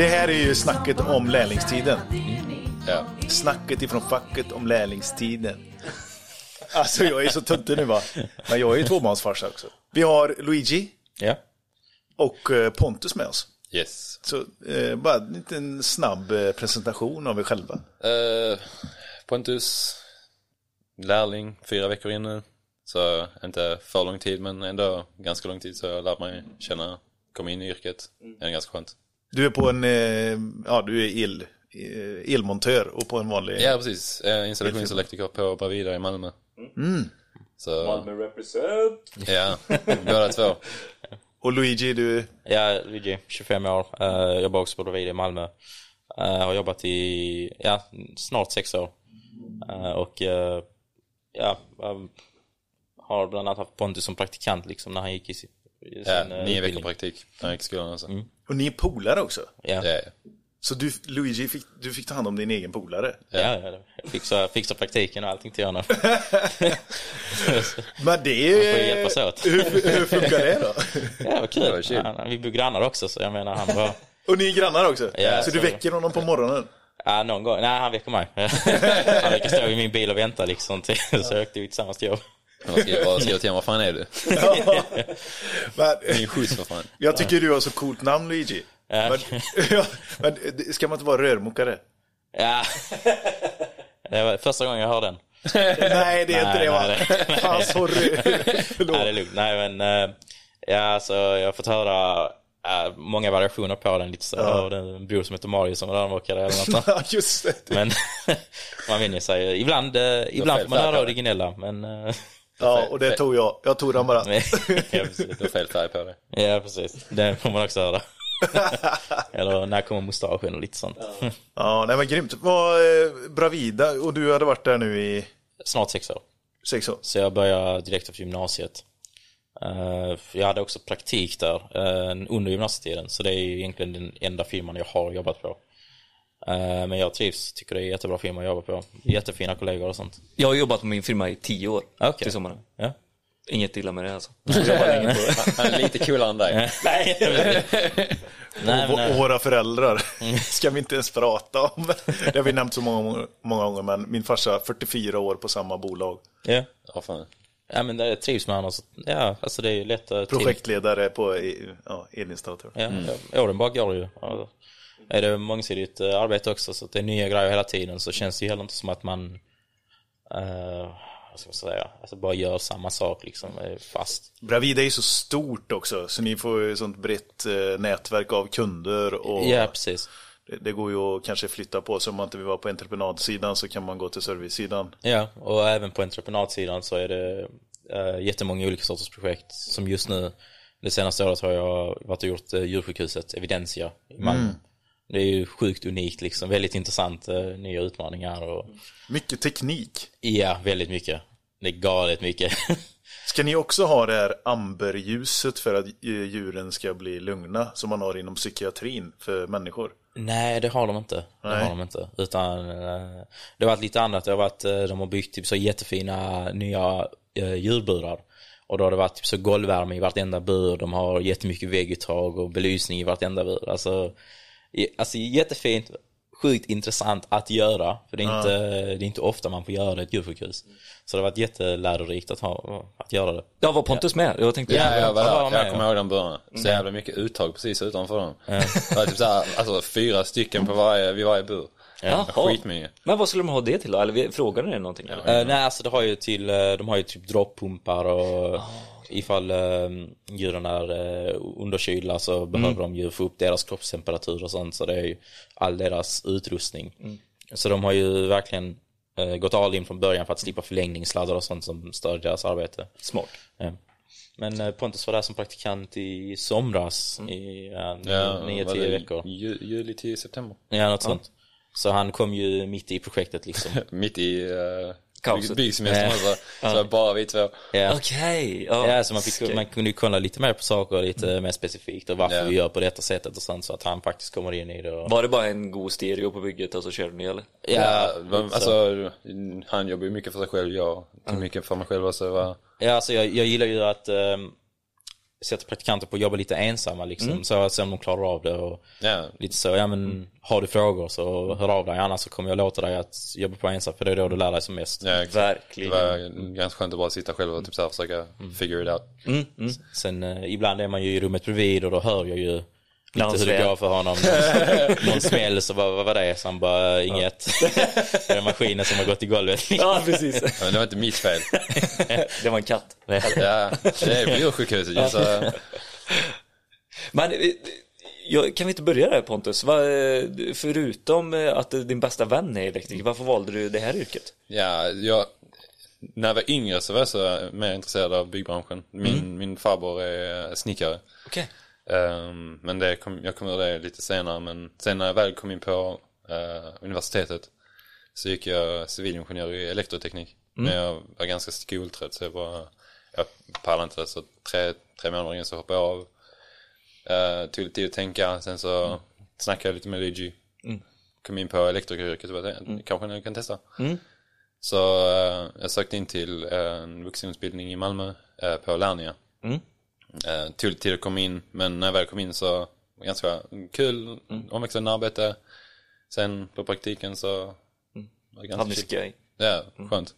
Det här är ju snacket om lärlingstiden. Ja. Snacket ifrån facket om lärlingstiden. Alltså jag är så töntig nu va. Men jag är ju tvåbarnsfarsa också. Vi har Luigi Ja. och eh, Pontus med oss. Yes. Så eh, bara en liten snabb eh, presentation av er själva. Uh, Pontus, lärling, fyra veckor in nu. Så inte för lång tid men ändå ganska lång tid så jag har lärt mig känna, komma in i yrket. Det är ganska skönt. Du är på en, eh, ja du är el, eh, elmontör och på en vanlig... Ja precis, uh, installationselektriker på Bravida i Malmö. Så, Malmö represent! ja, båda två. Och Luigi, du... Ja, Luigi, 25 år. Uh, jobbar också på Bravida i Malmö. Uh, har jobbat i, ja, snart sex år. Uh, och uh, ja, um, har bland annat haft Pontus som praktikant liksom när han gick i sin, i sin Ja, eh, nio veckor praktik när jag gick i skolan alltså. Och ni är polare också. Ja. Ja, ja. Så du, Luigi, fick, du fick ta hand om din egen polare. Ja, ja. Fixa, fixa praktiken och allting till honom. Men det är får ju hjälpas åt. Hur, hur funkar det då? Ja, vad Det var kul. chill. Han, vi bor grannar också så jag menar han var, Och ni är grannar också? Ja, så du så- väcker honom på morgonen? ja någon gång, nej han väcker mig. han brukar stå i min bil och vänta liksom till, så åkte vi tillsammans till jobb. Man ska ju bara skriva till honom, vad fan är du? Ja. Men, skjuts för fan. jag tycker du har så coolt namn Luigi. Ja. Men, ja, men ska man inte vara rörmokare? Ja. Det var första gången jag hörde den. Nej, det är inte Nej, det va? nej, Fan, sorry. Nej, det är lugnt. Nej, men eh, ja, alltså, jag har fått höra eh, många variationer på den. Lite så. Ja. Det är en bror som heter Mario som var rörmokare eller något. Ja, just det. Men man vänjer sig. Ibland, eh, ibland får man höra originella, men... Ja, och det tog jag. Jag tog den bara. ja, precis. Du har fel färg på dig. ja, precis. Det får man också höra. eller när kommer mustaschen och lite sånt. Ja, nej men grymt. Vad, eh, Bravida, och du hade varit där nu i Snart sex år. sex år? Så jag började direkt efter gymnasiet. Eh, jag hade också praktik där eh, under gymnasietiden, så det är egentligen den enda firman jag har jobbat på. Eh, men jag trivs, tycker det är jättebra firma att jobba på. Jättefina kollegor och sånt. Jag har jobbat på min firma i tio år. Okej. Till sommaren. Ja. Inget illa med det alltså. Han är lite coolare än dig. Nej, Nej men, och våra föräldrar ska vi inte ens prata om. Det har vi nämnt så många, många gånger, men min farsa 44 år på samma bolag. ja. Ja, fan. ja, men det trivs med honom. Ja, alltså det är ju lätt att... Projektledare på i- ja, elinstallatör. Ja, ja, åren bara går ju. Är det mångsidigt eh, arbete också, så att det är nya grejer hela tiden, så känns det ju heller inte som att man eh, vad ska man säga, alltså bara gör samma sak liksom, är fast. Bravida är ju så stort också, så ni får ju sånt brett eh, nätverk av kunder och Ja, precis. det, det går ju att kanske flytta på, så om man inte vill vara på entreprenadsidan så kan man gå till servicesidan. Ja, och även på entreprenadsidan så är det äh, jättemånga olika sorters projekt. Som just nu, det senaste året har jag varit och gjort djursjukhuset Evidensia i Malmö. Det är ju sjukt unikt liksom, väldigt intressant, äh, nya utmaningar och Mycket teknik. ja, väldigt mycket. Det är galet mycket. Ska ni också ha det här amberljuset för att eh, djuren ska bli lugna, som man har inom psykiatrin för människor? Nej, det har de inte. Det Nej. har de inte. Utan eh, det har varit lite annat. Det har varit, eh, de har byggt typ så jättefina nya eh, djurburar. Och då har det varit typ så golvvärme i vartenda bur. De har jättemycket vägguttag och belysning i vartenda bur. Alltså, alltså jättefint. Sjukt intressant att göra. För det är, inte, det är inte ofta man får göra det i ett djursjukhus. Så det har varit jättelärorikt att, ha, att göra det. Ja, var Pontus med? Jag tänkte... Ja, jag var Ja, där. med, Jag kommer ja. ihåg den början. Så jävla mycket uttag precis utanför dem. Det var typ såhär, alltså fyra stycken på varje, vid varje bur. Jaha. Skitmycket. Men vad skulle de ha det till då? Eller frågade ni någonting? Eller? Eh, nej, alltså det har ju till, eh, de har ju typ droppumpar och ifall uh, djuren är uh, underkylda så behöver de ju få upp deras kroppstemperatur och sånt så det är ju all deras utrustning. Så de har ju verkligen eh, gått all in från början för att slippa förlängningssladdar och sånt som stör deras arbete. Smart. Ja. Men eh, Pontus var där som praktikant i somras i uh, Ja, nio, var tio det veckor. Ju, juli till september. Ja, något sånt. Så han kom ju mitt i projektet liksom. Mitt i uh, Kaoset. byggsemestern Ja. så, så var bara vi två. Ja. Okej. ja. Ja, så man, fick, man kunde ju kolla lite mer på saker lite mer specifikt och varför Ja. vi gör på detta sättet och sånt så att han faktiskt kommer in i det. Och... Var det bara en god stereo på bygget och så körde ni eller? Ja, men, så. alltså han jobbar ju mycket för sig själv, jag tog mycket för mig själv. Det var, Ja, alltså jag, jag gillar ju att ehm, sätter praktikanter på att jobba lite ensamma liksom. Så att se om de klarar av det och Ja, lite så, ja men har du frågor så hör av dig annars så kommer jag låta dig att jobba på ensam för det är då du lär dig som mest. ja exakt. Verkligen. Det var ganska skönt att bara sitta själv och typ så här försöka figure it out. Sen eh, ibland är man ju i rummet bredvid och då hör jag ju hur det går för honom. Någon smäll så bara, vad var det? Så han bara, inget. det är maskinen som har gått i golvet. Ja, precis. Men det var inte mitt fel. Det var en katt. Ja, det är djursjukhuset ju så. Men eh, jag, kan vi inte börja där Pontus? Eh, förutom eh, att din bästa vän är elektriker, varför valde du det här yrket? Ja, jag, när jag var yngre så var jag så mer intresserad av byggbranschen. Min, min farbror är snickare. Okej. Ehm, men det kom, jag kom ur det lite senare. Men sen när jag väl kom in på eh, universitetet så gick jag civilingenjör i elektroteknik. Men jag var ganska skoltrött så jag bara, jag pallade inte det. Så tre, tre månader in så hoppade jag av. Uh, tog lite tid att tänka. Sen så snackade jag lite med Luigi. Kom in på elektrikeryrket och bara, mm. kanske jag kan testa. Så eh, jag sökte in till eh, en vuxenutbildning i Malmö eh, på Lernia. Mm. Eh, tog lite tid att komma in, men när jag väl kom in så var det ganska kul, omväxlande arbete. Sen på praktiken så var det ganska chill. Ja, skönt.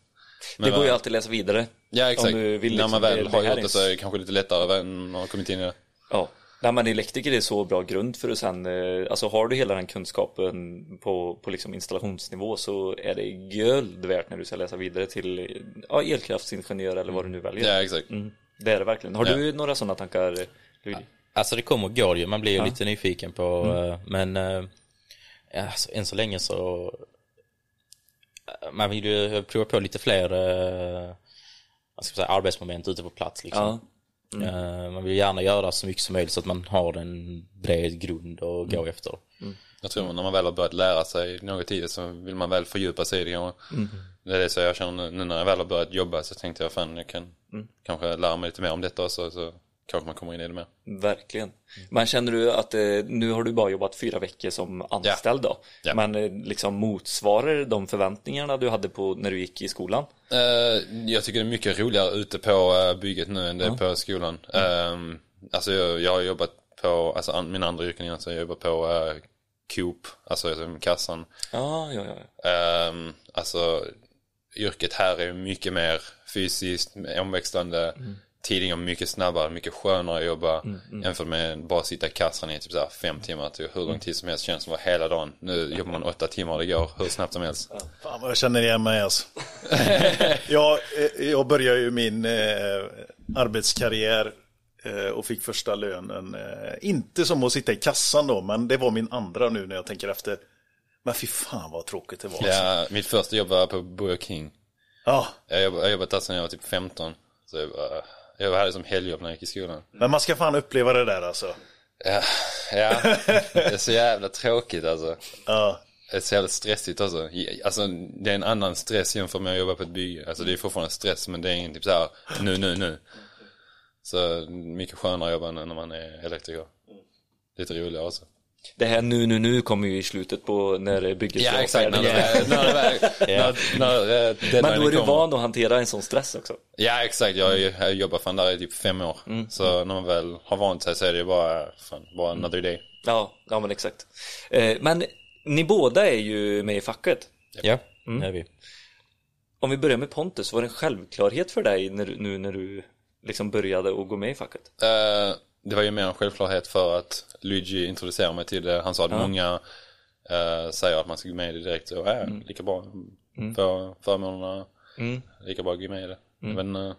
Det går ju eh, alltid att läsa vidare. Ja, exakt. om du vill när liksom, man det- väl har gjort det så är det kanske lite lättare än att ha kommit in i det. Ja. Nej men elektriker är så bra grund för att sen, eh, alltså har du hela den kunskapen på, på liksom installationsnivå så är det guld värt när du ska läsa vidare till ja, elkraftsingenjör eller vad du nu väljer. Ja, exakt. Mm, det är det verkligen. Har Ja. du några sådana tankar? Luigi? Alltså det kommer och går ju, man blir ju lite nyfiken på, eh, men eh, ja, alltså, än så länge så eh, man vill ju prova på lite fler vad ska säga, arbetsmoment ute på plats liksom. Eh, Man vill gärna göra så mycket som möjligt så att man har en bred grund att gå efter. Jag tror när man väl har börjat lära sig något tidigt så vill man väl fördjupa sig i det kanske. Mm. Det är det så jag känner nu, när jag väl har börjat jobba så tänkte jag fan jag kan Mm. kanske lära mig lite mer om detta också så kanske man kommer in i det mer. Verkligen. Men känner du att eh, nu har du bara jobbat fyra veckor som anställd då? Ja. Men eh, liksom motsvarar de förväntningarna du hade på när du gick i skolan? Eh, jag tycker det är mycket roligare ute på bygget nu än det är på skolan. Um, alltså jag, jag har jobbat på, alltså mina andra yrken innan så jag jobbar på Coop, alltså kassan. Ja, ja, ja. Um, alltså yrket här är mycket mer fysiskt, omväxlande. Tiden går mycket snabbare, mycket skönare att jobba jämfört med bara sitta i kassan i typ så här fem timmar till hur lång tid som helst känns som var hela dagen. Nu jobbar man åtta timmar det går hur snabbt som helst. Fan vad jag känner igen mig alltså. jag, eh, jag började ju min eh, arbetskarriär eh, och fick första lönen. Eh, inte som att sitta i kassan då, men det var min andra nu när jag tänker efter. Men fy fan vad tråkigt det var. alltså. Ja, mitt första jobb var på Burger King. Ja, Jag har jobbat där sedan jag var typ 15. Så jag, bara, jag hade som helgjobb när jag gick i skolan. men man ska fan uppleva det där alltså. Ja, ja. det är så jävla tråkigt alltså. Ja, Det är så jävla stressigt också. Alltså det är en annan stress jämfört med att jobba på ett bygge. Alltså det är fortfarande stress men det är ingen typ så här nu, nu, nu. Så mycket skönare att jobba när man är elektriker. Lite roligare också. Det här nu, nu, nu kommer ju i slutet på när bygget Ja exakt, när, när, när, när, eh, Men då är du kommer. van att hantera en sån stress också. Ja exakt, jag har jobbat fan där i typ fem år. Så när man väl har vant sig så är det bara, fan, bara another day. Ja, ja men exakt. Eh, men ni båda är ju med i facket. Ja, det är vi. Om vi börjar med Pontus, var det en självklarhet för dig när, nu när du liksom började att gå med i facket? Eh, det var ju mer en självklarhet för att Luigi introducerade mig till det. Han sa att många eh, säger att man ska gå med i det direkt. Och ja, lika bra. För förmånerna, lika bra att gå med i det. Men, eh,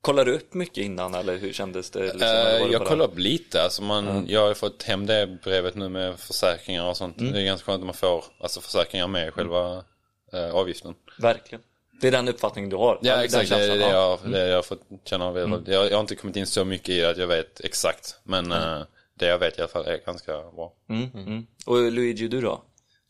Kollade du upp mycket innan eller hur kändes det? Liksom, eh, det jag kollade upp lite. Alltså man, Jag har ju fått hem det brevet nu med försäkringar och sånt. Det är ganska skönt att man får alltså, försäkringar med själva eh, avgiften. Verkligen. Det är den uppfattningen du har? Ja Den exakt, det är det ja. jag, det jag har fått känna av. Jag, jag har inte kommit in så mycket i det att jag vet exakt. Men eh, det jag vet i alla fall är ganska bra. Mm, mm. Och Luigi, du då?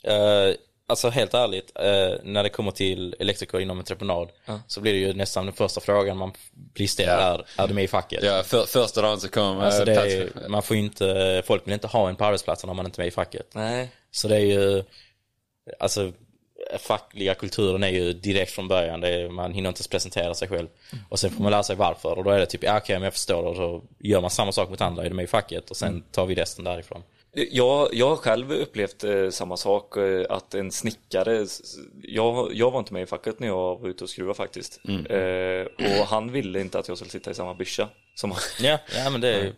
Eh, alltså helt ärligt, eh, när det kommer till elektriker inom entreprenad så blir det ju nästan den första frågan man blir ställd Ja. är, är du med i facket? Ja, för, första dagen så kom Alltså eh, är, man får inte, folk vill inte ha en på arbetsplatsen om man inte är med i facket. Nej. Så det är ju, alltså fackliga kulturen är ju direkt från början, det är, man hinner inte ens presentera sig själv. Och sen får man lära sig varför och då är det typ, ja okej men jag förstår och så gör man samma sak mot andra, är de med i facket och sen tar vi resten därifrån. Jag, jag har själv upplevt eh, samma sak, eh, att en snickare, jag, jag var inte med i facket när jag var ute och skruvade faktiskt. Eh, och han ville inte att jag skulle sitta i samma byscha som. Ja, ja men det är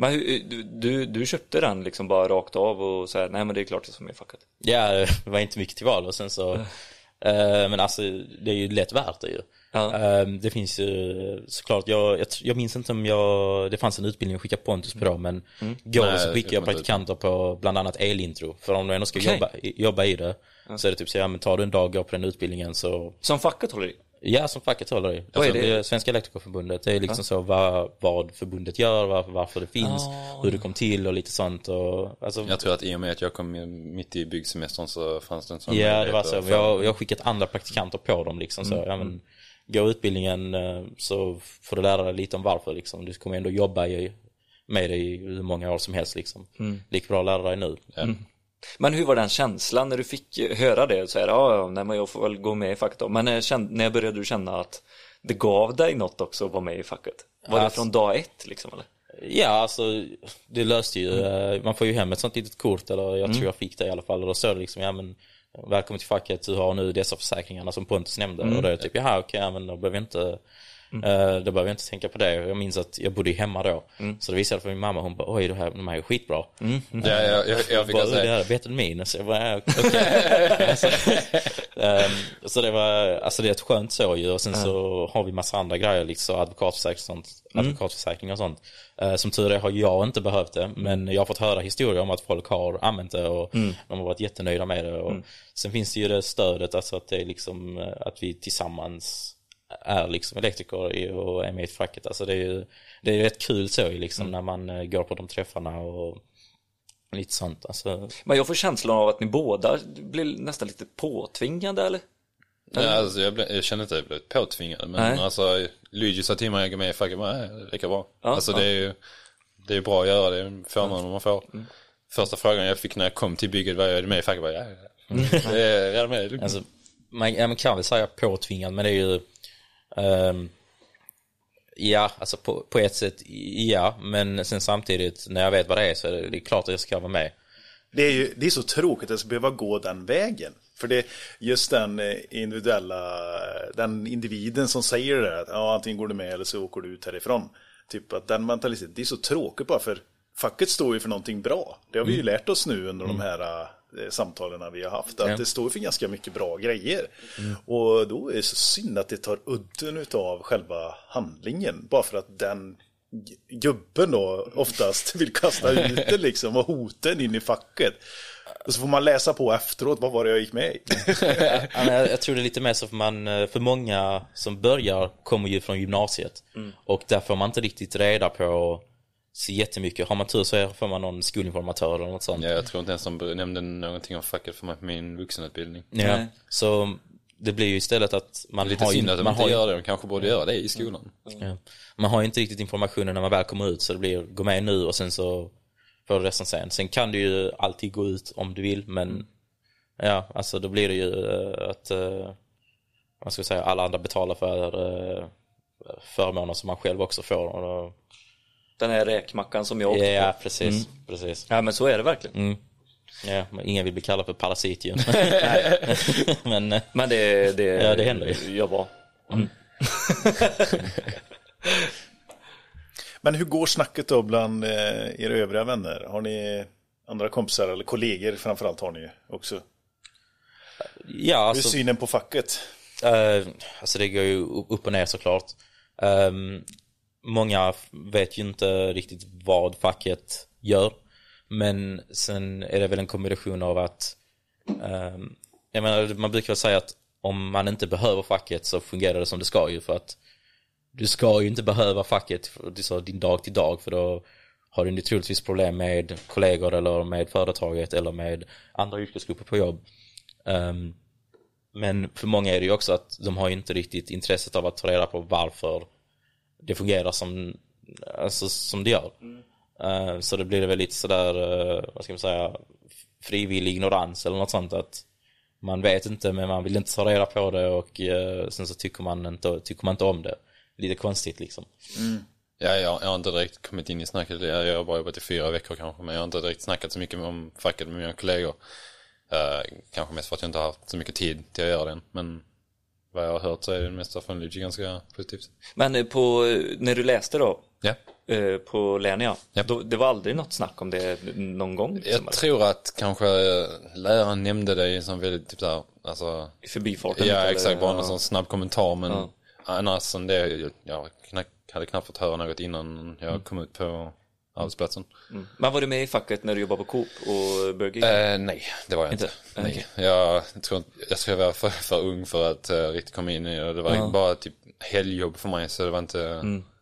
Men hur, du, du, du köpte den liksom bara rakt av och så här, nej men det är klart jag som är i facket. Ja, det var inte mycket till val och sen så eh, Men alltså det är ju lätt värt det ju Ja. Eh, Det finns ju såklart, jag, jag, jag minns inte om jag Det fanns en utbildning jag skickade Pontus på då men Går Nej, det så det skickar jag praktikanter på bland annat elintro För om du ändå ska Okej. jobba, i- jobba i det Så är det typ så, ja men tar du en dag och går på den utbildningen så Som facket håller i? Ja, som facket håller i. Alltså, det? det Svenska Elektrikerförbundet. Det är liksom så vad, vad förbundet gör, varför, varför det finns, Ah. hur det kom till och lite sånt. Och, alltså, Jag tror att i och med att jag kom mitt i byggsemestern så fanns det en sån Ja, det var så. Jag, jag har skickat andra praktikanter på dem liksom så, Mm. ja men Gå utbildningen eh, så får du lära dig lite om varför liksom. Du kommer ändå jobba i, med det i hur många år som helst liksom. Mm. Lika bra att lära dig nu. Men hur var den känslan när du fick höra det? Så här, ja, nej men jag får väl gå med i facket då. Men när, kände, när började du känna att det gav dig något också att vara med i facket? Var det Alltså- från dag ett liksom eller? Ja, alltså det löste ju, Mm. eh, man får ju hem ett sånt litet kort, eller jag tror jag fick det i alla fall, och då står det liksom, ja men Välkommen till facket, du har nu dessa försäkringarna som Pontus nämnde. Mm. Och då är det typ, jaha okej, ja, men då behöver jag inte eh, då behöver jag inte tänka på det. Jag minns att jag bodde hemma då. Mm. Så det visade för min mamma, hon bara, oj det här, de här är skitbra. Ja, jag, jag, jag fick bara, alltså det här är bättre än min. Så jag bara, okej. alltså, ehm, så det var, alltså det är ett skönt så ju. Och sen så har vi massa andra grejer, liksom advokatförsäkring och sånt. Advokatförsäkring och sånt. Eh, som tur är har jag inte behövt det. Men jag har fått höra historier om att folk har använt det och de har varit jättenöjda med det. Och Sen finns det ju det stödet, alltså att det är liksom, eh, att vi tillsammans är liksom elektriker och är med i facket. Alltså det är ju, det är rätt kul så liksom när man eh, går på de träffarna och lite sånt. Alltså, Men jag får känslan av att ni båda blir nästan lite påtvingade eller? ja, alltså, jag, blev, jag kände inte att jag blev påtvingad men Nej. alltså Luigi sa till mig jag går med i facket, men nej, det räcker bra. Ja, alltså ja. det är ju det är bra att göra, det är en förmån man får. Första frågan jag fick när jag kom till bygget var, är du med i facket? Jag bara, ja, ja, ja. Det är med, det är lugnt. Alltså, man, ja, man kan väl säga påtvingad, men det är ju... ehm, ja, alltså på, på ett sätt ja, men sen samtidigt när jag vet vad det är så är det, det är klart att jag ska vara med. Det är ju det är så tråkigt att behöva gå den vägen. För det just den eh, individuella, den individen som säger det där, att ja, antingen går du med eller så åker du ut härifrån. Typ att den mentaliteten, det är så tråkigt bara för facket står ju för någonting bra. Det har vi ju lärt oss nu under de här samtalen vi har haft. Att det står för ganska mycket bra grejer. Och då är det så synd att det tar udden utav själva handlingen. Bara för att den gubben då oftast vill kasta ut det liksom och hota in i facket. Och så får man läsa på efteråt, vad var det jag gick med i? Jag, tror det är lite mer så för man, eh, för många som börjar kommer ju från gymnasiet. Och där får man inte riktigt reda på så jättemycket. Har man tur så får man någon skolinformatör eller något sånt. Ja, jag tror inte ens de nämnde någonting om facket för mig på min vuxenutbildning. Ja. Nej. Så det blir ju istället att man Lite har ju, synd att de man inte har gör det, de kanske borde göra det i skolan. ja, man har ju inte riktigt informationen när man väl kommer ut så det blir gå med nu och sen så får du resten sen. Sen kan du ju alltid gå ut om du vill men ja, alltså då blir det ju eh, att eh, vad ska jag säga, alla andra betalar för eh, förmåner som man själv också får. Och då, Den här räkmackan som jag åkte ja, på. precis, precis. Ja men så är det verkligen. Mm. Ja, men ingen vill bli kallad för parasit ju. men eh, Men det, det, Ja, det händer ju. Jag var. Men hur går snacket då bland eh, era övriga vänner? Har ni andra kompisar eller kollegor framförallt har ni också? ja, Hur är alltså. synen på facket? Uh, alltså det går ju upp och ner såklart. Ehm, många vet ju inte riktigt vad facket gör. Men sen är det väl en kombination av att ehm, jag menar, man brukar väl säga att om man inte behöver facket så fungerar det som det ska ju för att du ska ju inte behöva facket så din dag till dag för då har du troligtvis problem med kollegor eller med företaget eller med andra yrkesgrupper på jobb. Um, men för många är det ju också att de har ju inte riktigt intresset av att ta reda på varför det fungerar som, alltså, som det gör. Eh, så det blir väl lite sådär, uh, vad ska man säga, frivillig ignorans eller något sånt att man vet inte men man vill inte ta reda på det och eh, sen så tycker man inte, tycker man inte om det. Lite konstigt liksom. Ja, jag, jag har inte direkt kommit in i snacket. Jag har bara jobbat i fyra veckor kanske, men jag har inte direkt snackat så mycket om facket med mina kollegor. Eh, kanske mest för att jag inte har haft så mycket tid till att göra det. Men vad jag har hört så är det mesta från Luigi ganska positivt. Men eh, på, när du läste då, Ja. eh, på Lernia, Ja. då, det var aldrig något snack om det någon gång? Liksom, Jag tror att kanske eh, läraren nämnde det som väldigt typ såhär, alltså I förbifarten? Ja eller? exakt, bara Ja. någon sån snabb kommentar men Ja. annars än det, jag, jag hade knappt fått höra något innan jag kom ut på arbetsplatsen. Mm. Men var du med i facket när du jobbade på Coop och Burger King? Eh, nej, det var jag inte. Inte? Nej. Jag tror inte, jag tror jag var för, för ung för att uh, riktigt komma in i det. Det var Ja. bara typ helgjobb för mig så det var inte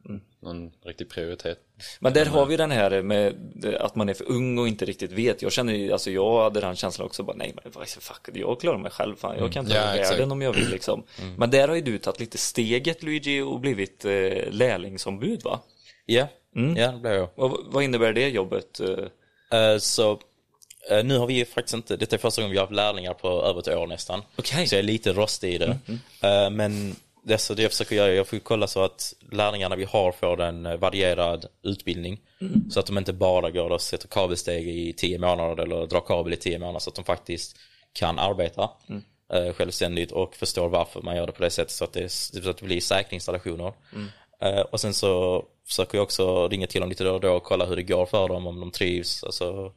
Mm, någon riktig prioritet. Men där har vi den här med att man är för ung och inte riktigt vet. Jag känner ju, alltså jag hade den känslan också, bara nej men vad fuck, jag klarar mig själv, fan, jag kan ta Ja, över exakt. världen om jag vill liksom. Men där har ju du tagit lite steget Luigi och blivit eh, lärlingsombud va? Ja, Mm. ja det blev jag. Vad, vad innebär det jobbet? eh? Så eh, nu har vi faktiskt inte, detta är första gången vi har haft lärlingar på över ett år nästan. Okej. Så jag är lite rostig i det. Eh, men det, jag försöker göra, jag får kolla så att lärlingarna vi har får en varierad utbildning. Så att de inte bara går och sätter kabelsteg i tio månader eller drar kabel i tio månader så att de faktiskt kan arbeta eh, självständigt och förstår varför man gör det på det sättet så att det, så att det blir säkra installationer. Eh, och sen så försöker jag också ringa till dem lite då och då och kolla hur det går för dem, om de trivs. Alltså,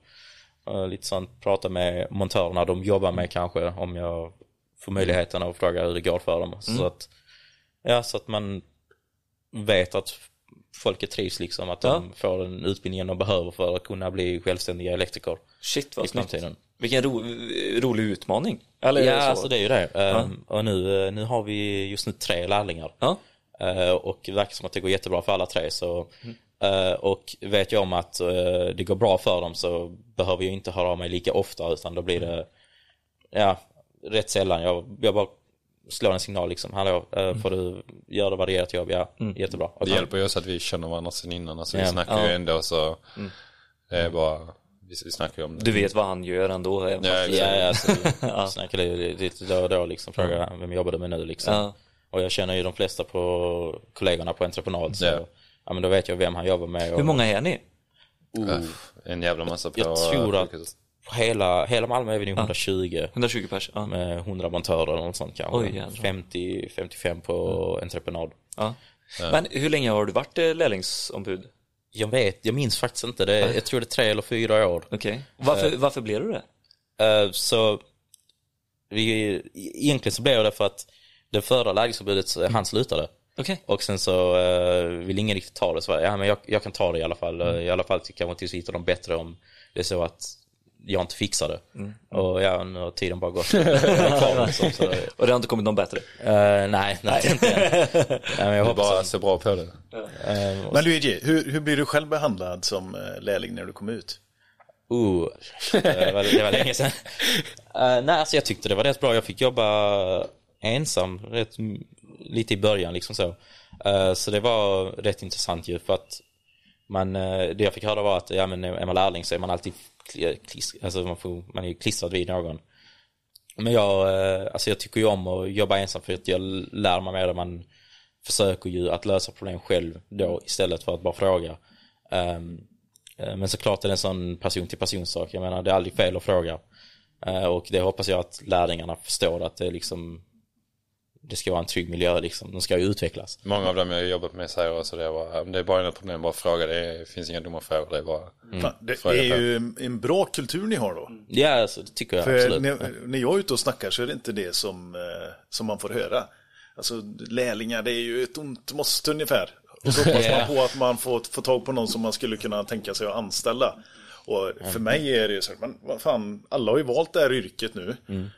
eh, lite sånt, prata med montörerna de jobbar med kanske, om jag får möjligheten att fråga hur det går för dem. Så att, ja, så att man vet att folket trivs liksom, att de får den utbildningen de behöver för att kunna bli självständiga elektriker Shit i vad snyggt. Vilken ro, rolig utmaning. Eller Ja, så? alltså det är ju det. Ehm, Och nu, eh, nu har vi just nu tre lärlingar. Ja. Eh, och det verkar som att det går jättebra för alla tre. Så, eh, och vet jag om att eh, det går bra för dem så behöver jag inte höra av mig lika ofta utan då blir det ja, rätt sällan. Jag, jag bara slår en signal liksom. Hallå, eh, får du göra varierat jobb? Ja, jättebra. Och Det så- hjälper ju oss att vi känner varandra sen innan, alltså vi Ja. snackar ju ändå så det är bara, vi, vi snackar ju om det. Du vet vad han gör ändå. Ja, exakt. Ja, alltså, vi snackar lite lite då och då liksom, frågar vem jobbar du med nu liksom. Ja. Och jag känner ju de flesta på kollegorna på entreprenad så Ja. ja. men då vet jag vem han jobbar med. Och, Hur många är ni? Uff, En jävla massa på Jag tror att hela, hela Malmö är vi nog 120 120 pers? Ja. med 100 montörer och något sånt kanske. Oj, jävlar. 50-55 på entreprenad. ja. Men hur länge har du varit eh, lärlingsombud? Jag vet, jag minns faktiskt inte. Det, jag tror det är tre eller fyra år. Okej. Varför, varför blev du det? Eh, så vi, egentligen så blev det för att det förra lägesombudet, så han slutade. Okej. Och sen så uh, vill ingen riktigt ta det. Så ja, men jag, jag kan ta det i alla fall. Eh, I alla fall kanske tills vi hittar dem bättre om det är så att jag inte fixar det. Och ja, nu har tiden bara gått. Liksom, så, Och det har inte kommit någon bättre? eh, nej, nej, inte än. Men jag Du bara att, så bra på det. och- Men Luigi, hur, hur blir du själv behandlad som lärling när du kom ut? Uh, det var, det var länge sedan. Uh, nej, alltså jag tyckte det var rätt bra. Jag fick jobba ensam rätt lite i början liksom så. Uh, så det var rätt intressant ju för att man, uh, det jag fick höra var att ja, men är man lärling så är man alltid alltså man, får, man är klistrad vid någon. Men jag, uh, alltså jag tycker ju om att jobba ensam för att jag lär mig mer. Man försöker ju att lösa problem själv då istället för att bara fråga. Um, Men såklart är det en sån person till person sak. Jag menar det är aldrig fel att fråga. Och det hoppas jag att lärlingarna förstår att det är liksom det ska vara en trygg miljö liksom. De ska ju utvecklas. Många av dem jag har jobbat med säger också det. Var, om det är bara något problem, bara fråga. Det finns inga dumma frågor. Det är bara... Fan, det är ju en, bra kultur ni har då. Ja, alltså, det tycker jag För absolut. när, när jag är ute och snackar så är det inte det som, eh, som man får höra. Alltså lärlingar, det är ju ett ont måste ungefär. Och så hoppas man på att man får, får tag på någon som man skulle kunna tänka sig att anställa. Och för mig är det ju så men vad fan, alla har ju valt det här yrket nu.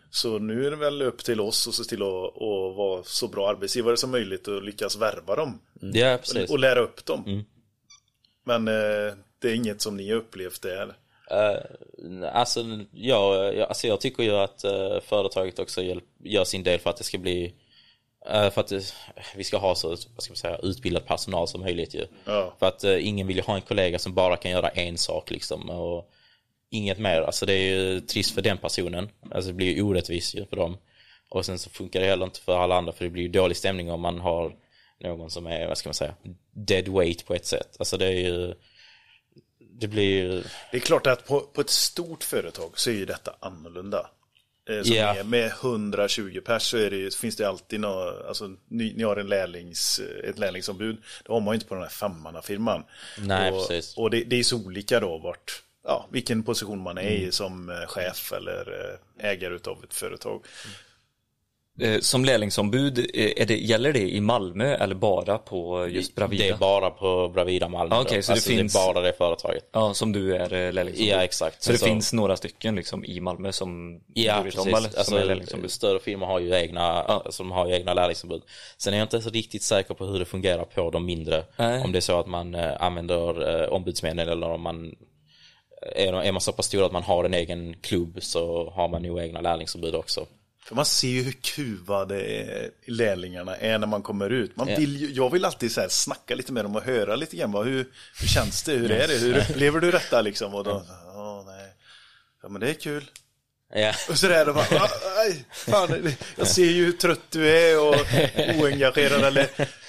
Så nu är det väl upp till oss att se till att, att vara så bra arbetsgivare som möjligt och lyckas värva dem. Ja, precis. Och lära upp dem. Men eh, det är inget som ni har upplevt där. Eh, alltså, jag, alltså jag tycker ju att eh, företaget också hjälp, gör sin del för att det ska bli för att det, vi ska ha så vad ska man säga, utbildad personal som möjligt ju. Ja. För att eh, ingen vill ju ha en kollega som bara kan göra en sak liksom. Och inget mer. Alltså det är ju trist för den personen. Alltså det blir ju orättvist ju för dem. Och sen så funkar det heller inte för alla andra för det blir ju dålig stämning om man har någon som är, vad ska man säga, dead weight på ett sätt. Alltså det är ju, det blir ju, Det är klart att på, på ett stort företag så är ju detta annorlunda. Eh, Som Ja. är med 120 pers så, det, finns det alltid något, alltså ni, ni har en lärlings, ett lärlingsombud. Det har man ju inte på den här femmannafirman. Nej, och, precis. Och det, det är så olika då vart, ja, vilken position man är Mm. i som eh, chef eller eh, ägare utav ett företag. Eh, Som lärlingsombud, eh, är det, gäller det i Malmö eller bara på just Bravida? det är bara på Bravida Malmö. Ja, okej, då. så det alltså finns- det är bara det företaget. Ja, som du är eh, lärlingsombud? Ja, exakt. Så det Så- finns några stycken liksom i Malmö som Ja, du vet om, precis. eller? Som Alltså, är lärlingsombud? större firmor har ju egna, som har ju egna lärlingsombud. Sen är jag inte så riktigt säker på hur det fungerar på de mindre. Nej. Om det är så att man eh, använder eh, ombudsmännen eller om man är, är man så pass stor att man har en egen klubb så har man nog egna lärlingsombud också. För man ser ju hur kuvade eh, lärlingarna är när man kommer ut. Man vill ju, jag vill alltid så här snacka lite med dem och höra lite grann. Vad, hur, hur känns det? Hur är det? Hur upplever du detta liksom? Och då, ja, nej. Ja, men det är kul. Ja, Och så där, och bara, "Ah, aj, fan, jag ser ju hur trött du är och oengagerad eller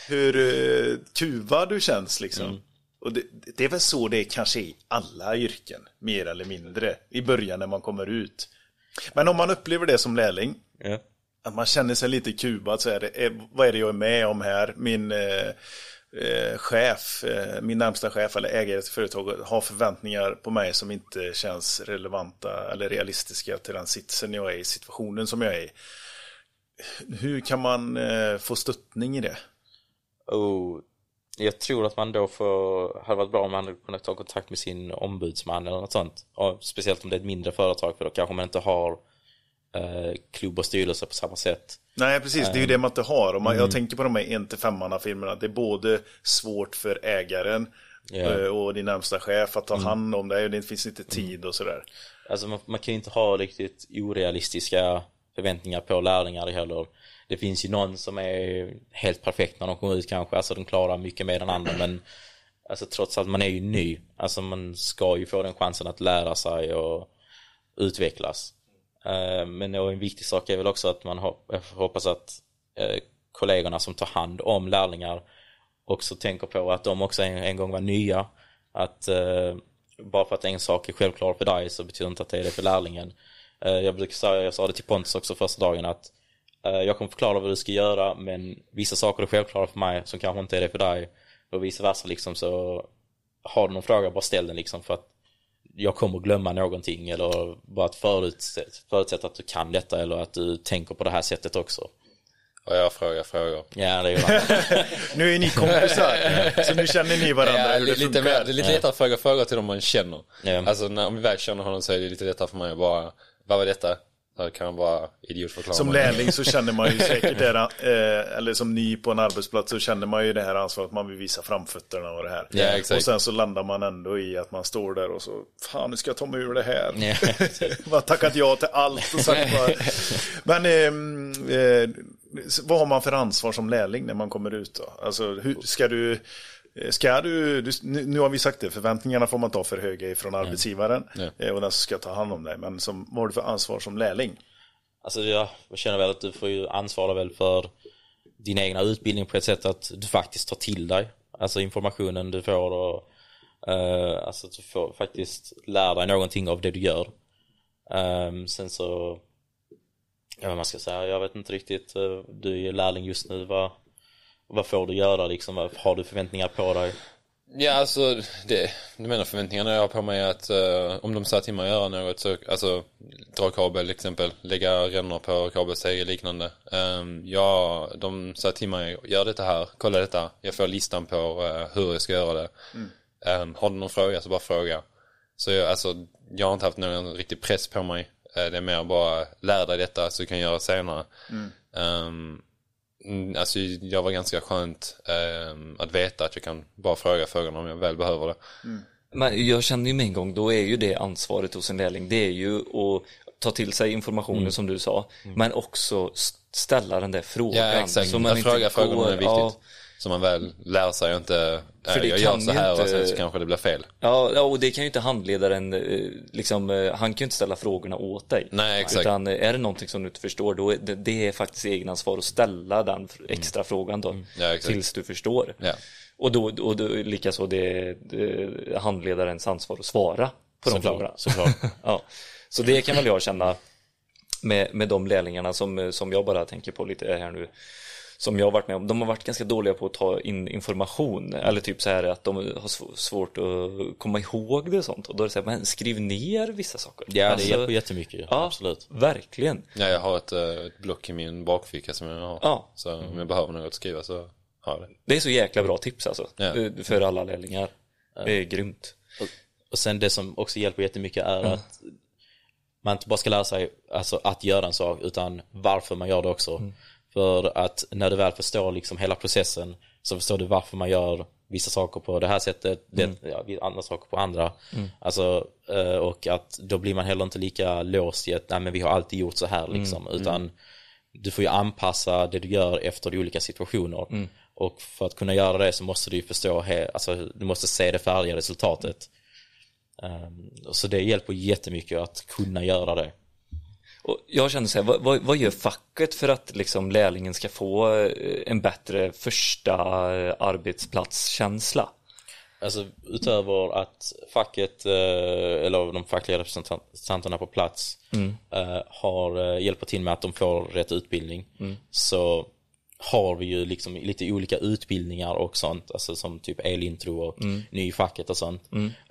hur uh, kuvad du känns liksom. Och det, det är väl så det är kanske i alla yrken, mer eller mindre, i början när man kommer ut. Men om man upplever det som lärling, ja. att man känner sig lite kuvad så är det, eh, vad är det jag är med om här? Min eh, eh, chef, eh, min närmsta chef eller ägare till företaget har förväntningar på mig som inte känns relevanta eller realistiska till den sitsen jag är i, situationen som jag är i. Hur kan man eh, få stöttning i det? Och jag tror att man då får, hade varit bra om man hade kunnat ta kontakt med sin ombudsman eller något sånt. Och speciellt om det är ett mindre företag för då kanske man inte har klubb och styrelse på samma sätt. Nej, precis. Det är ju det man inte har. Om man, Jag tänker på de här en till femmanna filmerna. Det är både svårt för ägaren eh, och din närmsta chef att ta hand om det. Det finns inte tid och sådär. Alltså man, man kan ju inte ha riktigt orealistiska förväntningar på lärlingar heller. Det finns ju någon som är helt perfekt när de kommer ut kanske, alltså de klarar mycket mer än andra men alltså trots allt, man är ju ny. Alltså man ska ju få den chansen att lära sig och utvecklas. Eh, men en viktig sak är väl också att man hoppas att eh, kollegorna som tar hand om lärlingar också tänker på att de också en, gång var nya. Att eh, bara för att en sak är självklar för dig så betyder inte att det är det för lärlingen. Jag brukar säga, jag sa det till Pontus också första dagen att jag kommer förklara vad du ska göra men vissa saker är självklara för mig som kanske inte är det för dig. Och vice versa liksom så har du någon fråga bara ställ den liksom för att jag kommer glömma någonting eller bara att förutsätta, förutsätta att du kan detta eller att du tänker på det här sättet också. Och jag frågar frågor. Ja, det är ju Nu är ni kompisar, så nu känner ni varandra Ja, det lite, funkar. mer, det är lite lättare att fråga frågor till dem man känner. Ja. Alltså när, om vi väl känner honom så är det lite lättare för mig att bara, vad var detta? Så kan han bara idiotförklara Som lärling så känner man ju säkert det här, eh, eller som ny på en arbetsplats så känner man ju det här ansvaret att man vill visa framfötterna och det här. Ja, exakt. och sen så landar man ändå i att man står där och så, fan nu ska jag ta mig ur det här. Ja, Man har tackat ja till allt och sagt bara. Men ehm, eh, vad har man för ansvar som lärling när man kommer ut då? Alltså hur ska du eh, Ska du, du, nu har vi sagt det, förväntningarna får man ta för höga ifrån arbetsgivaren Ja. eh, och den som ska ta hand om dig. Men som, vad har du för ansvar som lärling? Alltså jag känner väl att du får ju ansvara väl för din egna utbildning på ett sätt att du faktiskt tar till dig. Alltså informationen du får och eh, alltså att du får faktiskt lära dig någonting av det du gör. Ehm, sen så, ja vad man ska säga, jag vet inte riktigt. eh, du är ju lärling just nu, vad, vad får du göra liksom? Vad- Har du förväntningar på dig? Ja, alltså, det, du menar förväntningarna jag har på mig är att eh, om de säger till mig att göra något så, alltså dra kabel till exempel, lägga rännor på kabelsteg och liknande. Um, ja, de säger till mig, gör detta här, kolla detta, jag får listan på eh, hur jag ska göra det. Ehm, har du någon fråga så bara fråga. Så jag, alltså, jag har inte haft någon riktig press på mig. Eh, det är mer bara, lär dig detta så du kan göra det senare. Mm, alltså jag var ganska skönt ehm, att veta att jag kan bara fråga frågorna om jag väl behöver det. Men jag känner ju med en gång, då är ju det ansvaret hos en lärling, det är ju att ta till sig informationen Mm. som du sa, men också ställa den där frågan. Ja, exakt. Att fråga frågorna är viktigt. Så man väl lär sig och inte, För äh, det jag gör så här inte- och sen så kanske det blir fel. Ja, och det kan ju inte handledaren, eh, liksom, eh, han kan ju inte ställa frågorna åt dig. Nej, exakt. Utan eh, är det någonting som du inte förstår, då är det, det är faktiskt egenansvar att ställa den f- extra frågan då. Mm. Ja, tills du förstår. Ja. Och då, och då likaså det, det handledarens ansvar att svara på de frågorna. Såklart, såklart. Ja, så det kan väl jag känna med, med de lärlingarna som, som jag bara tänker på lite här nu som jag har varit med om, de har varit ganska dåliga på att ta in information eller typ så här att de har sv- svårt att komma ihåg det och sånt och då är det så här, men skriv ner vissa saker. Ja, det Alltså, hjälper jättemycket. Ja, Absolut. verkligen. Ja, jag har ett, eh, ett block i min bakficka som jag har. Ja. Så om jag behöver något att skriva så har jag det. Det är så jäkla bra tips alltså, Ja. eh, för alla lärlingar. Det är grymt. Och sen det som också hjälper jättemycket är att man inte bara ska lära sig alltså, att göra en sak utan varför man gör det också. För att när du väl förstår liksom hela processen så förstår du varför man gör vissa saker på det här sättet, det, ja, andra saker på andra. Alltså, eh, och att då blir man heller inte lika låst i att nej, men vi har alltid gjort så här liksom, utan du får ju anpassa det du gör efter de olika situationer. Och för att kunna göra det så måste du förstå, alltså du måste se det färdiga resultatet. Ehm, så det hjälper jättemycket att kunna göra det. Och jag känner så här, vad, vad, vad gör facket för att liksom lärlingen ska få eh, en bättre första eh, arbetsplatskänsla? Alltså utöver att facket, eh, eller de fackliga representanterna på plats eh, har, hjälper till med att de får rätt utbildning så har vi ju liksom lite olika utbildningar och sånt, alltså som typ elintro och ny i facket och sånt.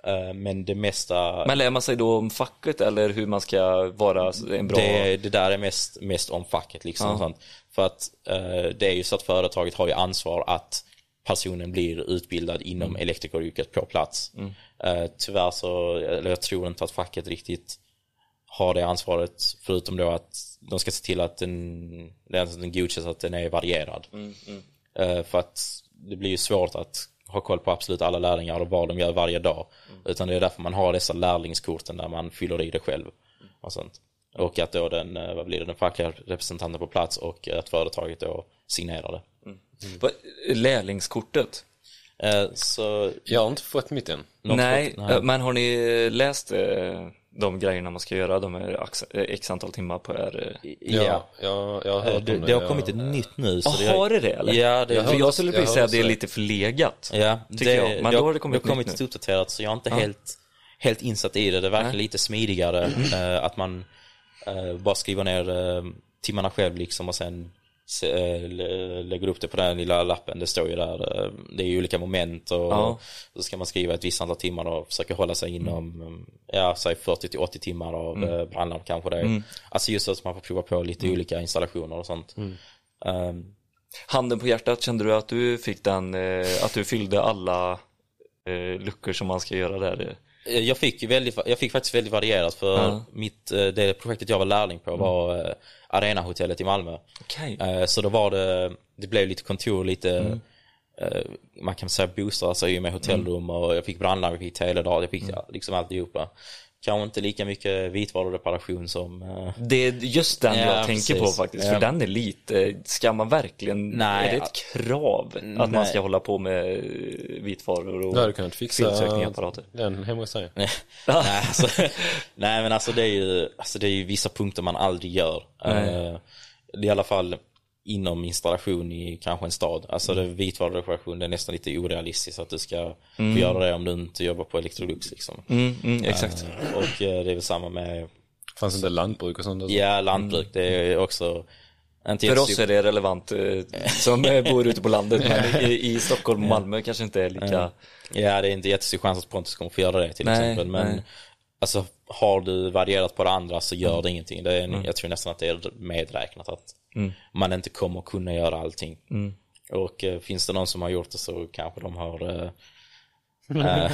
Eh, Men det mesta, Men lär man sig då om facket eller hur man ska vara en bra... det, det där är mest, mest om facket liksom. Och sånt. För att eh, det är ju så att företaget har ju ansvar att personen blir utbildad inom elektrikeryrket på plats. Eh, tyvärr så, eller jag tror inte att facket riktigt har det ansvaret förutom då att de ska se till att den, att den godkänns att den är varierad. Eh, för att det blir ju svårt att ha koll på absolut alla lärlingar och vad de gör varje dag. Utan det är därför man har dessa lärlingskorten där man fyller i det själv. Och sånt. Och att då den, eh, vad blir det, den fackliga representanten på plats och att företaget då signerar det. Vad- Lärlingskortet? Eh, Så Jag har inte fått mitt än. Nej, fått- nej. men har ni läst eh, de grejerna man ska göra? De är eh, x antal timmar per... eh, Ja, Ja. jag, jag har Eh, hört Det, om det har kommit ett nytt nu. Så Ja, det har det det eller? Ja, det, Jag För jag skulle jag precis säga att det är lite förlegat. Ja, Tycker jag. Men då har det kommit det har kommit nytt nu. uppdaterat så jag är inte helt, helt insatt i det. Det verkar lite smidigare eh, att man eh, bara skriver ner eh, timmarna själv liksom och sen eh, lägger upp det på den lilla lappen. Det står ju där, eh, det är ju olika moment och Ja. så ska man skriva ett visst antal timmar och försöka hålla sig inom, mm. ja, säg 40 till 80 timmar av mm. brandlarm kanske det är. Alltså just så att man får prova på lite olika installationer och sånt. Ehm, Handen på hjärtat, kände du att du fick den, eh, att du fyllde alla eh, luckor som man ska göra där? Eh, Jag fick, väldigt, jag fick faktiskt väldigt varierat för Ja. mitt, eh, det projektet jag var lärling på var eh, Arenahotellet i Malmö. Eh, Så då var det, det blev lite kontor, lite, eh, man kan säga bostad, alltså i och med hotellrum och jag fick brandlarm, jag fick teledag, jag fick liksom alltihopa. Kanske inte lika mycket vitvarureparation som eh, Det är just den Ja, jag tänker precis. på faktiskt, Ja. för den är lite, ska man verkligen, Nej, är det ett krav att man nej. ska hålla på med vitvaror och Du hade kunnat fixa filtsökningapparater? den hemma hos dig. nej, alltså, nej men alltså det är ju, alltså det är ju vissa punkter man aldrig gör. Det är i alla fall inom installation i kanske en stad. Alltså det vitvarureparation, det är nästan lite orealistiskt att du ska få göra det om du inte jobbar på Electrolux liksom. Mm, mm, exakt. Eh, Och eh, det är väl samma med, Fanns inte lantbruk och sånt? Alltså. ja lantbruk, det är också inte För oss är det relevant eh, som bor ute på landet, men i, i Stockholm och Malmö kanske inte är lika... Ja, det är inte jättestor chans att Pontus kommer få göra det till Nej, exempel. Men nej. Alltså, har du varierat på det andra så gör det ingenting. Det är, Jag tror nästan att det är medräknat att man inte kommer kunna göra allting. Och eh, finns det någon som har gjort det så kanske de har... Eh, eh,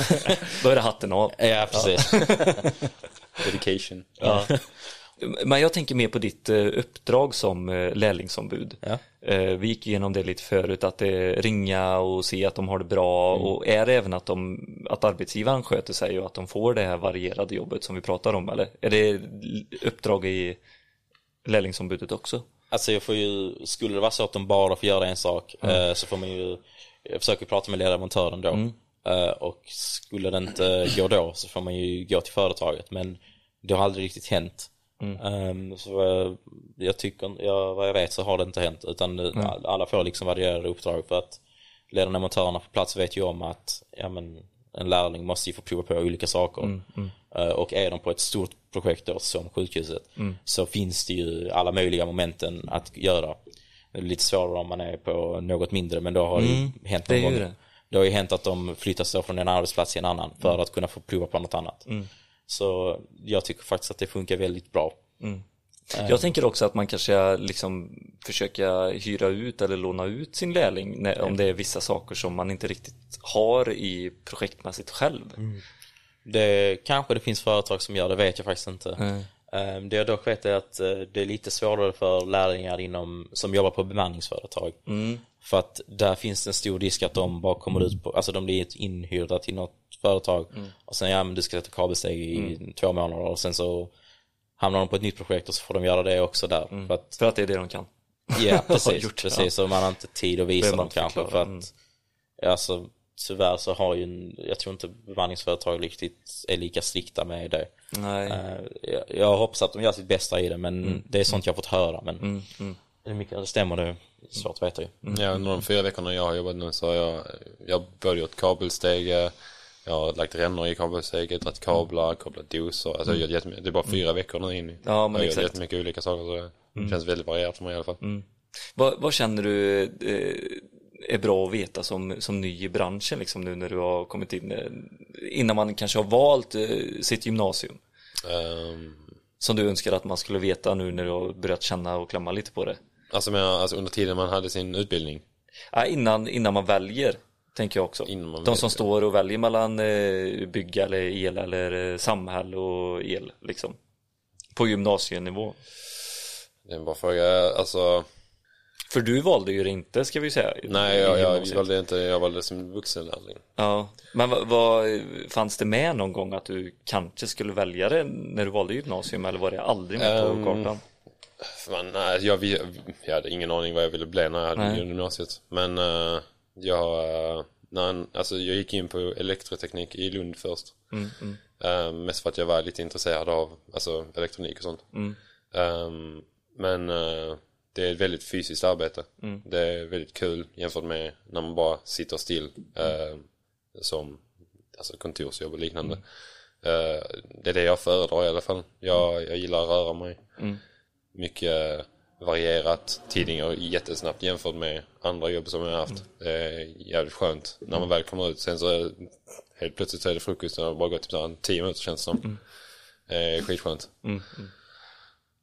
Då är det hatten av. ja, precis. Dedication. Ja. Men jag tänker mer på ditt eh, uppdrag som eh, lärlingsombud. Ja. Eh, Vi gick igenom det lite förut, att ringa och se att de har det bra Mm. och är det även att, de, att arbetsgivaren sköter sig och att de får det här varierade jobbet som vi pratar om eller? Är det uppdrag i lärlingsombudet också? Alltså jag får ju, skulle det vara så att de bara får göra en sak eh, så får man ju jag försöker prata med leverantören då. Eh, och skulle det inte gå då så får man ju gå till företaget. Men det har aldrig riktigt hänt. Ehm, så vad jag tycker, ja, vad jag vet så har det inte hänt. Utan eh, alla får liksom varierade uppdrag för att leverantörerna på plats vet ju om att ja, men, en lärling måste ju få prova på olika saker. Eh, Och är de på ett stort projekt då, som sjukhuset så finns det ju alla möjliga momenten att göra. Det är lite svårare om man är på något mindre men då har det ju hänt det är någon gång. det. Det har ju hänt att de flyttas från en arbetsplats till en annan för att kunna få prova på något annat. Så jag tycker faktiskt att det funkar väldigt bra. Jag tänker också att man kanske liksom försöka hyra ut eller låna ut sin lärling när, om det är vissa saker som man inte riktigt har i projektmässigt själv. Det kanske det finns företag som gör, det vet jag faktiskt inte. Eh, Det jag dock vet är att eh, det är lite svårare för lärlingar inom, som jobbar på bemanningsföretag. För att där finns det en stor risk att de bara kommer ut på, alltså de blir inhyrda till något företag och sen ja men du ska sätta kabelsteg i två månader och sen så hamnar de på ett nytt projekt och så får de göra det också där. För att För att det är det de kan. Ja, precis. gjort, precis. Och man har inte tid att visa dem kanske. För förklara. Mm. att, alltså, tyvärr så har ju, jag tror inte bemanningsföretag riktigt är lika strikta med det. Nej. Eh, jag, jag hoppas att de gör sitt bästa i det, men Mm. det är sånt jag fått höra. Men hur mycket stämmer, det svårt att veta ju. Ja, under de fyra veckorna jag har jobbat nu så har jag, jag både gjort kabelsteg, eh, jag har lagt rännor i kabelsteget, dragit kablar, kopplat doser. Alltså jag har gjort jättemycket. Det är bara fyra veckor nu in. Ja, men jag har gjort jättemycket olika saker så det känns väldigt varierat för mig i alla fall. Vad, vad känner du eh, är bra att veta som, som ny i branschen liksom nu när du har kommit in eh, innan man kanske har valt eh, sitt gymnasium? Ehm, Som du önskar att man skulle veta nu när du har börjat känna och klämma lite på det? Alltså, men, alltså under tiden man hade sin utbildning. Ja, innan, innan man väljer, tänker jag också. Innan man De som står och väljer mellan eh, bygga eller el eller eh, samhäll och el liksom. På gymnasienivå. Det är en bra fråga. Alltså, För du valde ju det inte ska vi säga. nej jag, jag valde inte, jag valde som vuxenlärling. Ja, men vad, vad, fanns det med någon gång att du kanske skulle välja det när du valde gymnasium eller var det aldrig med på Ehm, kartan? Man, nej, jag, jag hade ingen aning vad jag ville bli när jag hade Nej. gymnasiet. Men eh, jag, eh, när, alltså, jag gick in på elektroteknik i Lund först. Mm, mm, Eh, mest för att jag var lite intresserad av alltså, elektronik och sånt. mm, Ehm, men eh, det är ett väldigt fysiskt arbete. Mm. Det är väldigt kul jämfört med när man bara sitter still eh, som alltså kontorsjobb och liknande. Mm. Eh, det är det jag föredrar i alla fall. Jag, jag gillar att röra mig. Mm. Mycket varierat. Tiden går jättesnabbt jämfört med andra jobb som jag har haft. Mm. Det är jävligt skönt när man väl kommer ut. Sen så är, helt plötsligt så är det frukost och det har bara gått typ så här 10 minuter känns det som. Eh, skitskönt. mm, mm.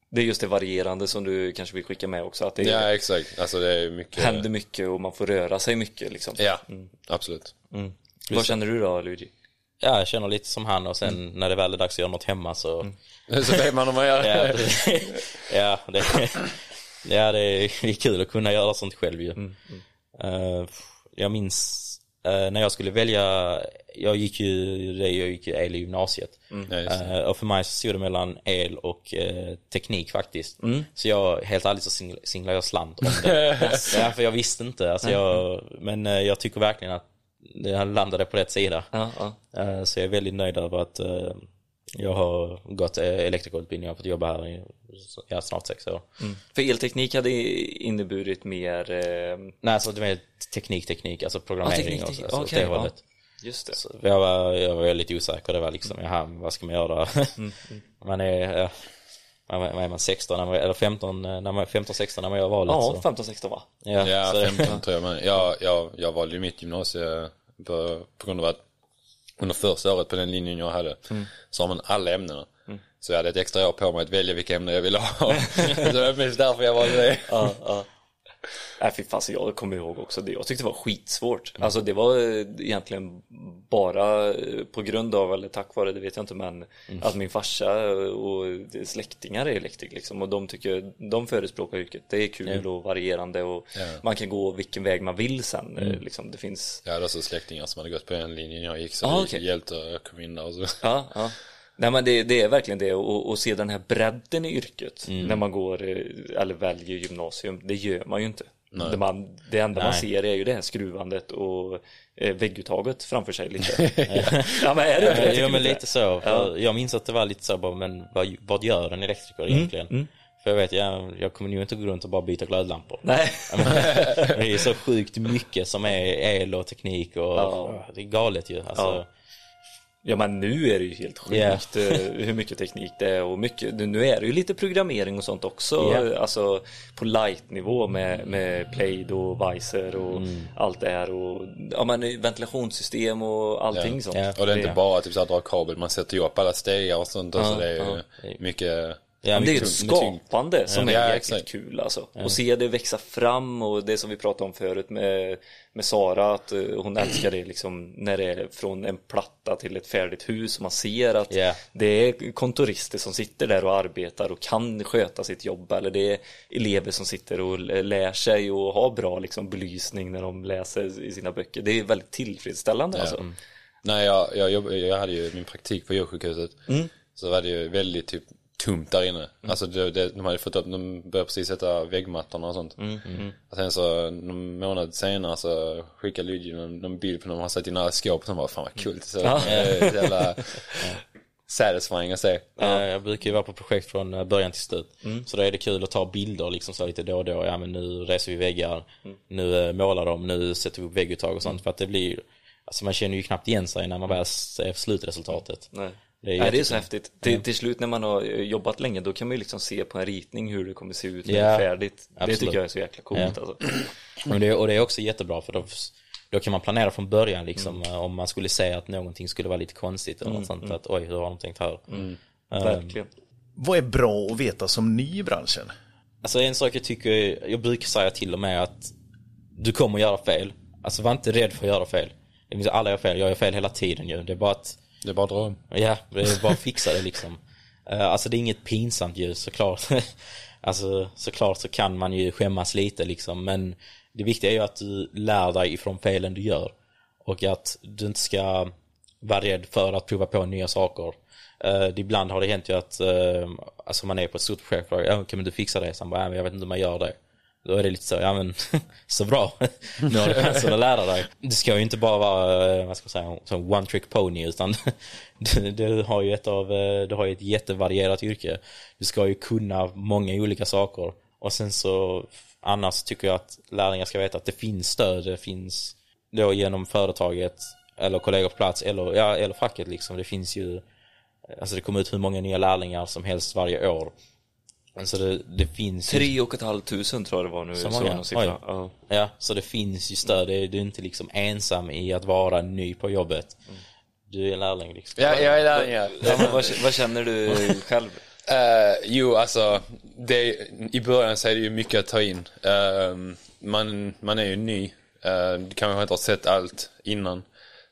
Det är just det varierande som du kanske vill skicka med också. Att det Ja exakt, alltså det är mycket händer mycket och man får röra sig mycket liksom. Ja, absolut Mm. Vad känner du då Luigi? Ja, jag känner lite som han och sen när det väl är dags att göra något hemma så Så vet man om man gör Ja, det, ja, det, ja det, är, kul att kunna göra sånt själv ju. Eh, jag minns eh, när jag skulle välja, jag gick ju, jag gick ju el i gymnasiet. Eh, och för mig så stod det mellan el och teknik faktiskt. Så jag, helt ärligt så singl- singlade jag slant om det. ja, för jag visste inte. Alltså jag, men jag tycker verkligen att jag landade på rätt sida. Ja, ja. Eh, Så jag är väldigt nöjd över att eh, jag har gått eh, elektrikerutbildning och fått jobba här i ja, snart sex år. För elteknik hade inneburit mer, eh, Nej, alltså det är teknik, teknik, alltså programmering teknik, och teknik. så, så Okej, det ja. just det. Så jag, var, jag var väldigt osäker, det var liksom, jaha, vad ska man göra? man är, ja, vad är man, 16, när man, eller 15, när man, 15, 16 när man gör valet. Ja, så. 15-16 va? Ja, Ja, så det- 15 tror jag men jag, jag, jag valde ju mitt gymnasie på, på grund av att under första året på den linjen jag hade så har man alla ämnena. Så jag hade ett extra år på mig att välja vilka ämnen jag ville ha. så det var mest därför jag valde det. Ja, ja. Nej fy fan, jag kommer ihåg också det. Jag tyckte det var skitsvårt. Alltså det var eh, egentligen bara eh, på grund av, eller tack vare, det vet jag inte, men att min farsa och släktingar är elektriker liksom. Och de tycker, de förespråkar yrket. Det är kul och varierande och Ja. man kan gå vilken väg man vill sen. eh, Liksom. Det finns Jag hade också släktingar som hade gått på den linjen jag gick så Ah, det okej. hjälpte att jag kom in där och så. Ja, ja. Nej men det, det är verkligen det och, och se den här bredden i yrket när man går eh, eller väljer gymnasium. Det gör man ju inte. Det, man, det enda man Nej. ser är ju det här skruvandet och eh, vägguttaget framför sig lite. ja men är det inte? Ja, jo men lite så. För Jag minns att det var lite så bara, men vad, vad gör en elektriker egentligen? För jag vet, jag, jag kommer nog inte gå runt och bara byta glödlampor. Nej. Ja, men, det är så sjukt mycket som är el och teknik och Ja. det är galet ju. Alltså, Ja. Ja men nu är det ju helt sjukt Yeah. hur mycket teknik det är och mycket, nu- nu är det ju lite programmering och sånt också, Yeah. alltså på light-nivå med, med Plaid och Vicer och Mm. allt det här och ja men ventilationssystem och allting Ja. sånt. Ja. Och det är inte Ja. bara typ så att dra kabel, man sätter ju upp alla stegar och sånt. och så Ja, det är ju ja. mycket... ja, det är ett skapande som Ja, är jäkligt exakt. kul alltså. Och se det växa fram och det som vi pratade om förut med, med Sara, att eh, hon älskar det liksom när det är från en platta till ett färdigt hus. Man ser att Ja. det är kontorister som sitter där och arbetar och kan sköta sitt jobb eller det är elever som sitter och lär sig och har bra liksom belysning när de läser i sina böcker. Det är väldigt tillfredsställande alltså. Nej, jag, jag, jobb, jag hade ju min praktik på djursjukhuset. Mm. Så var det ju väldigt typ tomt där inne. Alltså det, det, de hade fått upp, de började precis sätta väggmattorna och sånt. Mm, Och sen så någon månad senare så skickade Luigi någon, någon bild på när de har satt in alla skåp och så bara fan vad kul. Så, Ja. så jävla satisfying att se. Eh, Jag brukar ju vara på projekt från eh, början till slut. Mm. Så då är det kul att ta bilder liksom så lite då och då. Ja men nu reser vi väggar, Mm. nu eh, målar de, nu sätter vi upp vägguttag och sånt. För att det blir, alltså man känner ju knappt igen sig när man väl ser slutresultatet. Nej. Det är Nej, det är så häftigt. Till, till slut när man har jobbat länge då kan man ju liksom se på en ritning hur det kommer se ut när det Ja, är färdigt. Det absolut. tycker jag är så jäkla coolt Ja. alltså. Men det, och det är också jättebra för då, då kan man planera från början liksom Mm. eh, om man skulle säga att någonting skulle vara lite konstigt eller något sånt. Att oj, hur har de tänkt här? Mm. Verkligen. Vad är bra att veta som ny i branschen? Alltså en sak jag tycker, jag brukar säga till och med att du kommer göra fel. Alltså var inte rädd för att göra fel. Det alla gör fel, jag gör fel hela tiden ju. Det är bara att, det är bara att dra om. ja, det är bara att fixa det liksom. Eh, alltså det är inget pinsamt ju såklart. Alltså såklart så kan man ju skämmas lite liksom men det viktiga är ju att du lär dig ifrån felen du gör. Och att du inte ska vara rädd för att prova på nya saker. Uh, ibland har det hänt ju att uh, alltså man är på ett stort projekt och ja, kan men du fixa det? Så han bara, jag vet inte hur man gör det. Då är det lite så, ja men så bra. nu har du chansen att lära dig. Det ska ju inte bara vara, eh, vad ska man säga, som one trick pony utan du, du har ju ett av, eh, du har ju ett jättevarierat yrke. Du ska ju kunna många olika saker. Och sen så, annars tycker jag att lärlingar ska veta att det finns stöd, det finns då genom företaget eller kollegor på plats eller, ja, eller facket liksom. Det finns ju, alltså det kommer ut hur många nya lärlingar som helst varje år. Alltså det, det finns ju, Tre och ett halvt tusen tror jag det var nu. Så Så många? Oj. Ja. ja, så det finns ju stöd. Du är inte liksom ensam i att vara ny på jobbet. Du är lärling liksom. Ja, jag är där ja. Ja, men vad, vad känner du själv? Eh, jo, alltså, det, i början så är det ju mycket att ta in. Eh, man, man är ju ny. Uh, du kanske inte har sett allt innan.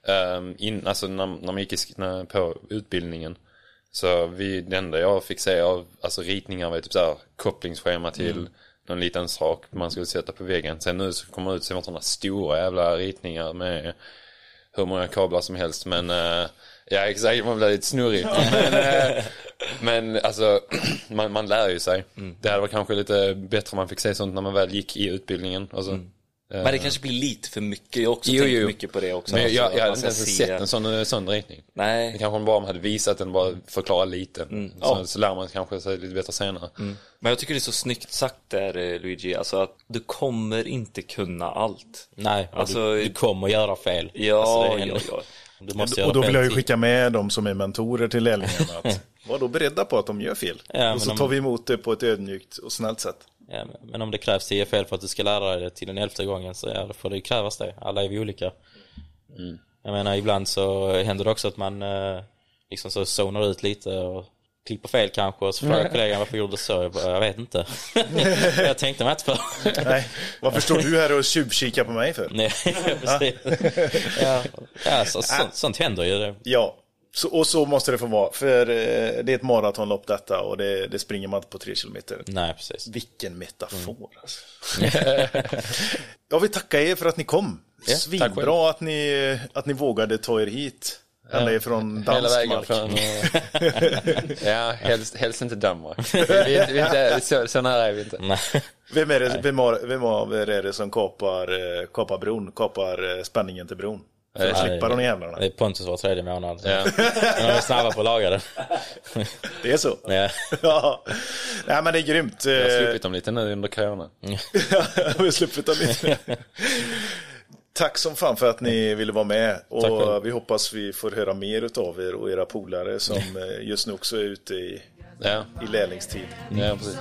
Eh, in, alltså när, när man gick i, när, på utbildningen. Så vi, det enda jag fick se av alltså, ritningar var typ så här, kopplingsschema till någon liten sak man skulle sätta på väggen. Sen nu så kommer det ut sådana stora jävla ritningar med hur många kablar som helst men eh, ja exakt man blir lite snurrig. Men, eh, men alltså man, man lär ju sig. Det hade varit kanske lite bättre om man fick se sånt när man väl gick i utbildningen och så. Men det kanske blir lite för mycket. Jag har också Jo, tänkt jo. mycket på det också. men jag, jag, alltså, jag att hade man inte se- sett en sån, sån ritning det Nej, kanske bara man hade visat den bara förklara lite så, ja. så lär man kanske sig lite bättre senare men jag tycker det är så snyggt sagt där eh, Luigi. Alltså att du kommer inte kunna allt. Nej, Alltså, du, du kommer göra fel. Ja, Alltså, det en- ja, ja. Du måste göra Och då vill jag ju skicka med dem som är mentorer till lärlingarna att var då beredda på att de gör fel. Ja, och så om- tar vi emot det på ett ödmjukt och snällt sätt. Ja, men- om det krävs tio fel för att du ska lära dig det till den elfte gången så ja, får det ju krävas det. Alla är vi olika. Jag menar ibland så händer det också att man eh, liksom så zonar ut lite och klipper fel kanske och så frågar kollegan varför gjorde du så? Jag, bara, jag vet inte. jag tänkte mig inte för. Nej, varför står du här och tjuvkikar på mig för? Nej, precis. ja, ja så, så, sånt händer ju. Ja, så, och så måste det få vara. För eh, det är ett maratonlopp detta och det, det springer man inte på tre kilometer. Nej, precis. Vilken metafor alltså. Jag vill tacka er för att ni kom. Ja. Svinbra att ni, att ni vågade ta er hit. Ända ifrån Hela dansk vägen mark. från... ja, helst, helst inte Danmark. Vi, vi, inte- så, så nära är vi inte. Nej. Vem, är det, vem, har, vem av er är det som kapar, eh, kapar bron? Kapar eh, spänningen till bron? För att slippa de jävlarna. Det är Pontus var tredje månad. Ja. De är snabba på att laga det. Det är så? Ja. ja. Nej men det är grymt. Jag har Eh, sluppit dem lite nu under corona. Vi har sluppit dem lite. Tack som fan för att ni ville vara med. Och vi hoppas vi får höra mer av er och era polare som eh, just nu också är ute i, Ja, i lärlingstid. ja precis.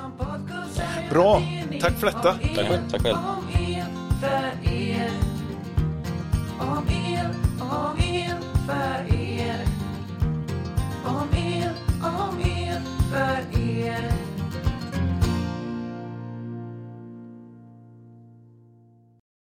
Bra, tack för detta. Tack själv. Tack själv. Om el, om el för er. Om el, om el för er.